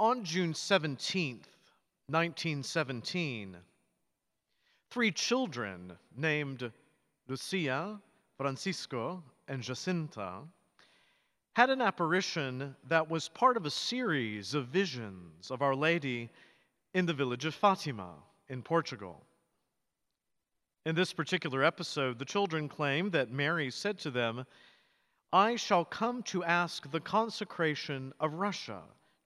On June 17th, 1917, three children named Lucia, Francisco, and Jacinta had an apparition that was part of a series of visions of Our Lady in the village of Fatima in Portugal. In this particular episode, the children claim that Mary said to them, I shall come to ask the consecration of Russia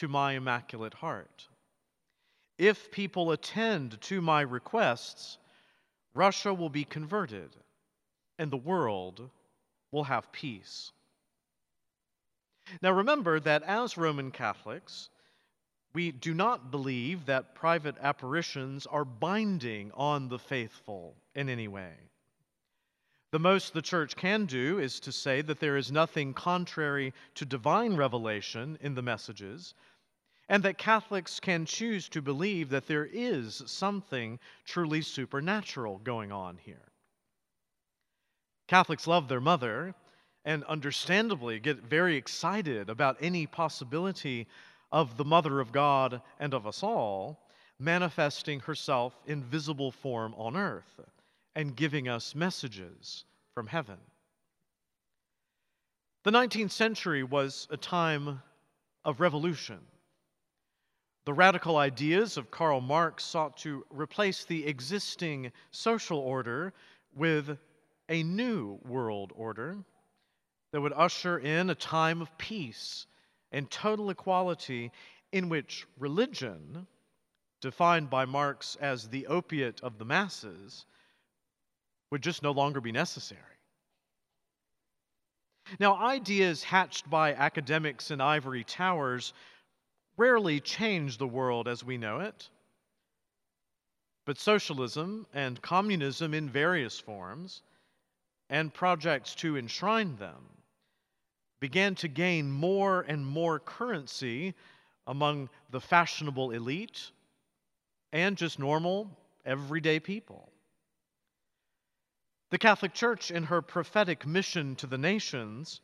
to my Immaculate Heart. If people attend to my requests, Russia will be converted and the world will have peace. Now remember that as Roman Catholics, we do not believe that private apparitions are binding on the faithful in any way. The most the church can do is to say that there is nothing contrary to divine revelation in the messages, and that Catholics can choose to believe that there is something truly supernatural going on here. Catholics love their mother and understandably get very excited about any possibility of the Mother of God and of us all manifesting herself in visible form on earth and giving us messages from heaven. The 19th century was a time of revolution. The radical ideas of Karl Marx sought to replace the existing social order with a new world order that would usher in a time of peace and total equality in which religion, defined by Marx as the opiate of the masses, would just no longer be necessary. Now, ideas hatched by academics in ivory towers rarely change the world as we know it. But socialism and communism in various forms, and projects to enshrine them, began to gain more and more currency among the fashionable elite and just normal, everyday people. The Catholic Church, in her prophetic mission to the nations,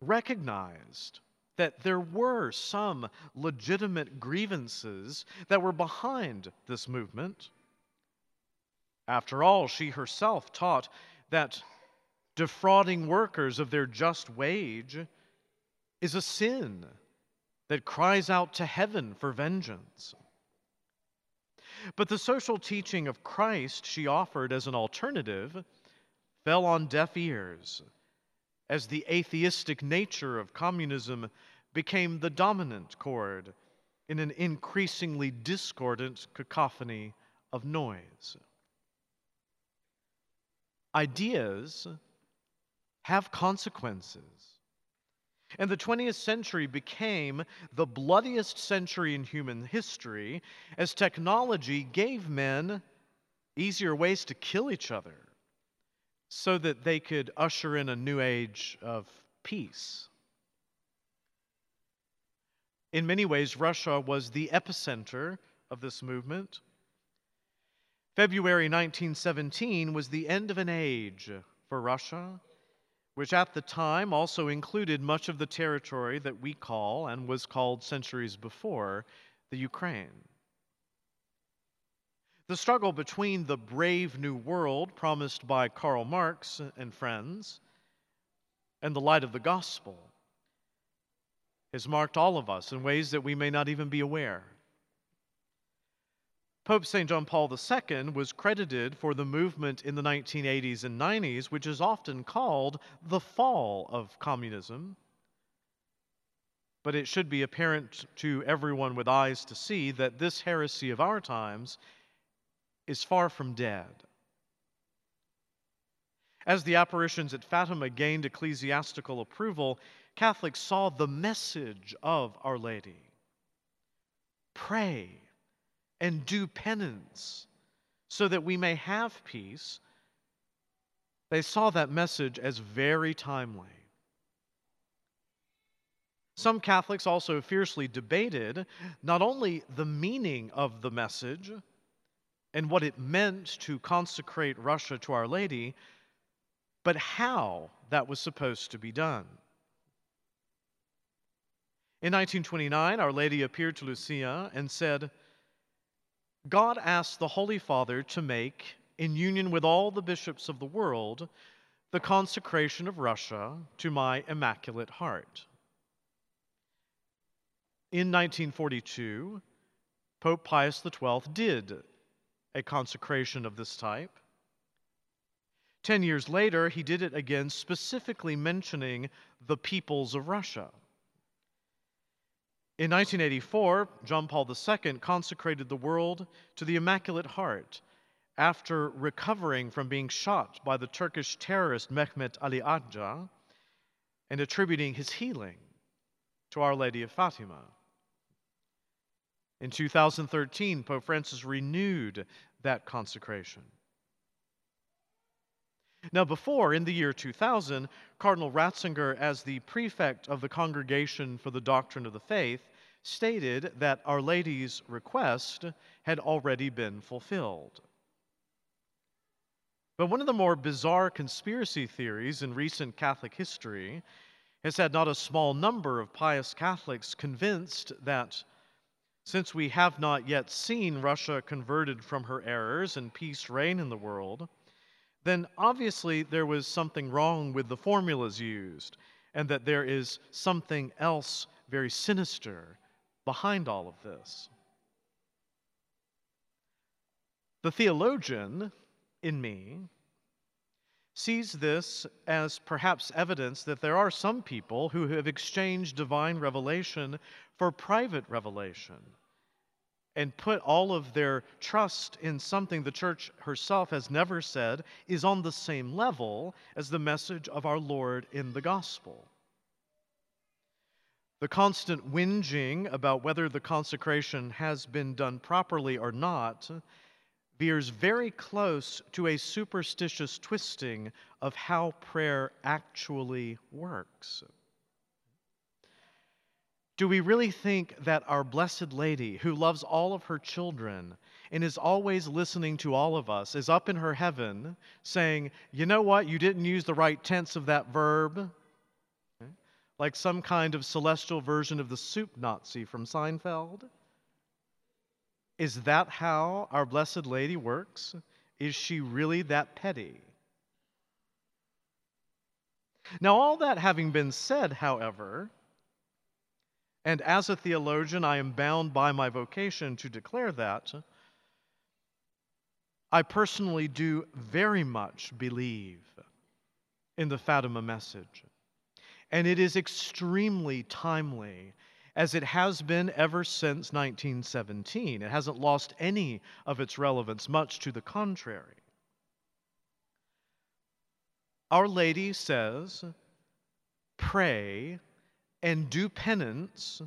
recognized that there were some legitimate grievances that were behind this movement. After all, she herself taught that defrauding workers of their just wage is a sin that cries out to heaven for vengeance. But the social teaching of Christ she offered as an alternative fell on deaf ears as the atheistic nature of communism became the dominant chord in an increasingly discordant cacophony of noise. Ideas have consequences. And the 20th century became the bloodiest century in human history as technology gave men easier ways to kill each other so that they could usher in a new age of peace. In many ways, Russia was the epicenter of this movement. February 1917 was the end of an age for Russia which at the time also included much of the territory that we call and was called centuries before the Ukraine. The struggle between the brave new world promised by Karl Marx and friends and the light of the gospel has marked all of us in ways that we may not even be aware. Pope St. John Paul II was credited for the movement in the 1980s and 90s, which is often called the fall of communism. But it should be apparent to everyone with eyes to see that this heresy of our times is far from dead. As the apparitions at Fatima gained ecclesiastical approval, Catholics saw the message of Our Lady. Pray and do penance so that we may have peace, they saw that message as very timely. Some Catholics also fiercely debated not only the meaning of the message and what it meant to consecrate Russia to Our Lady, but how that was supposed to be done. In 1929, Our Lady appeared to Lucia and said, God asked the Holy Father to make, in union with all the bishops of the world, the consecration of Russia to my Immaculate Heart. In 1942, Pope Pius XII did a consecration of this type. Ten years later, he did it again, specifically mentioning the peoples of Russia. In 1984, John Paul II consecrated the world to the Immaculate Heart after recovering from being shot by the Turkish terrorist Mehmet Ali Agca and attributing his healing to Our Lady of Fatima. In 2013, Pope Francis renewed that consecration. Now, before, in the year 2000, Cardinal Ratzinger, as the prefect of the Congregation for the Doctrine of the Faith, stated that Our Lady's request had already been fulfilled. But one of the more bizarre conspiracy theories in recent Catholic history has had not a small number of pious Catholics convinced that since we have not yet seen Russia converted from her errors and peace reign in the world, then obviously there was something wrong with the formulas used, and that there is something else very sinister behind all of this. The theologian in me sees this as perhaps evidence that there are some people who have exchanged divine revelation for private revelation and put all of their trust in something the church herself has never said is on the same level as the message of our Lord in the gospel. The constant whinging about whether the consecration has been done properly or not veers very close to a superstitious twisting of how prayer actually works. Do we really think that our Blessed Lady, who loves all of her children and is always listening to all of us, is up in her heaven saying, You know what? You didn't use the right tense of that verb? Like some kind of celestial version of the soup Nazi from Seinfeld? Is that how our Blessed Lady works? Is she really that petty? Now, all that having been said, however, and as a theologian, I am bound by my vocation to declare that. I personally do very much believe in the Fatima message. And it is extremely timely, as it has been ever since 1917. It hasn't lost any of its relevance, much to the contrary. Our Lady says, Pray and do penance,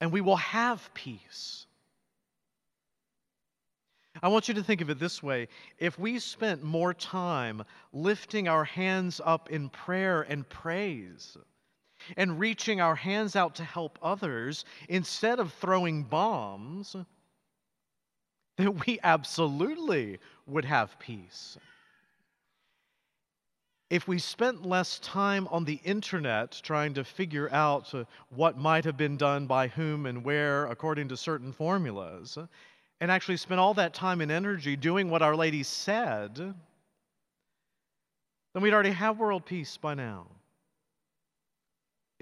and we will have peace. I want you to think of it this way. If we spent more time lifting our hands up in prayer and praise and reaching our hands out to help others instead of throwing bombs, then we absolutely would have peace. If we spent less time on the internet trying to figure out what might have been done by whom and where according to certain formulas, and actually spent all that time and energy doing what Our Lady said, then we'd already have world peace by now,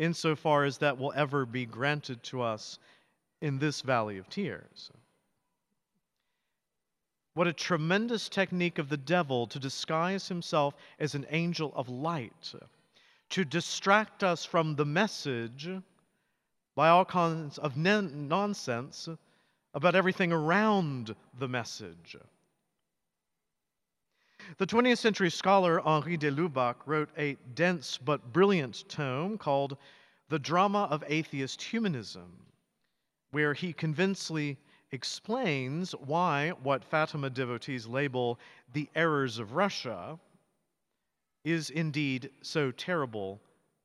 insofar as that will ever be granted to us in this valley of tears. What a tremendous technique of the devil to disguise himself as an angel of light, to distract us from the message by all kinds of nonsense about everything around the message. The 20th century scholar Henri de Lubac wrote a dense but brilliant tome called The Drama of Atheist Humanism, where he convincingly explains why what Fatima devotees label the errors of Russia is indeed so terrible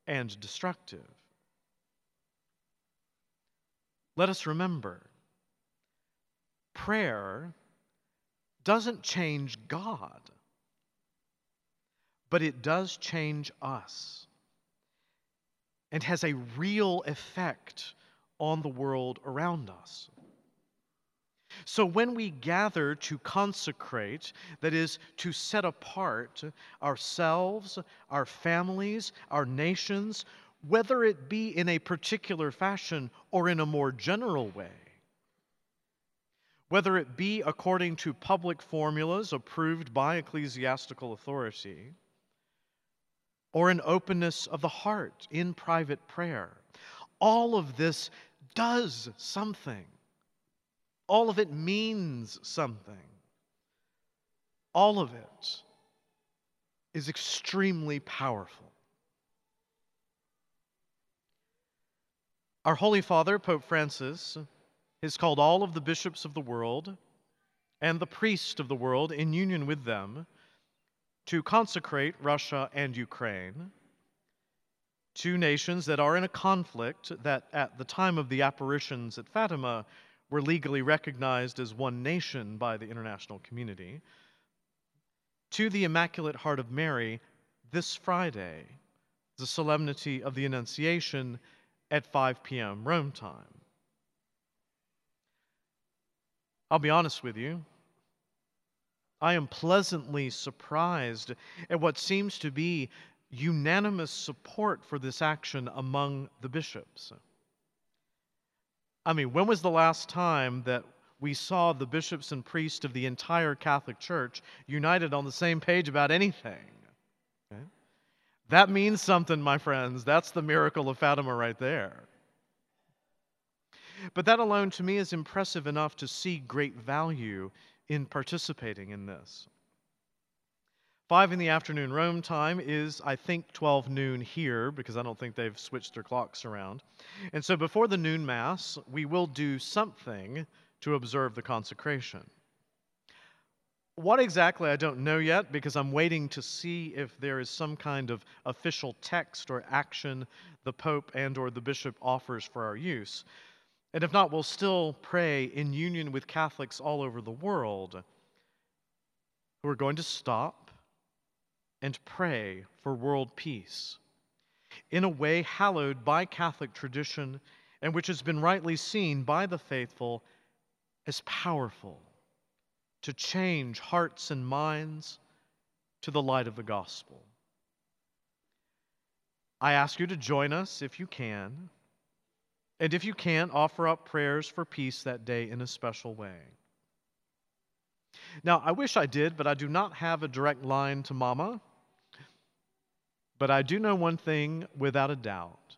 and destructive. Let us remember prayer doesn't change God, but it does change us. and has a real effect on the world around us. So, when we gather to consecrate, that is, to set apart ourselves, our families, our nations, whether it be in a particular fashion or in a more general way, whether it be according to public formulas approved by ecclesiastical authority, or an openness of the heart in private prayer, all of this does something. All of it means something. All of it is extremely powerful. Our Holy Father, Pope Francis, has called all of the bishops of the world and the priests of the world in union with them to consecrate Russia and Ukraine, two nations that are in a conflict that at the time of the apparitions at Fatima were legally recognized as one nation by the international community, to the Immaculate Heart of Mary this Friday, the solemnity of the Annunciation at 5 p.m. Rome time. I'll be honest with you. I am pleasantly surprised at what seems to be unanimous support for this action among the bishops. I mean, when was the last time that we saw the bishops and priests of the entire Catholic Church united on the same page about anything? Okay? That means something, my friends. That's the miracle of Fatima right there. But that alone to me is impressive enough to see great value in participating in this. Five in the afternoon Rome time is, I think, 12 noon here because I don't think they've switched their clocks around. And so before the noon Mass, we will do something to observe the consecration. What exactly, I don't know yet because I'm waiting to see if there is some kind of official text or action the Pope and or the Bishop offers for our use. And if not, we'll still pray in union with Catholics all over the world who are going to stop and pray for world peace in a way hallowed by Catholic tradition and which has been rightly seen by the faithful as powerful to change hearts and minds to the light of the gospel. I ask you to join us if you can. And if you can't, offer up prayers for peace that day in a special way. Now, I wish I did, but I do not have a direct line to Mama. But I do know one thing without a doubt.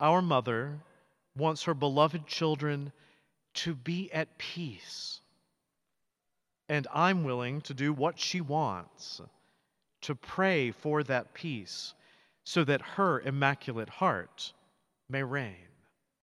Our mother wants her beloved children to be at peace. And I'm willing to do what she wants to pray for that peace so that her immaculate heart may reign.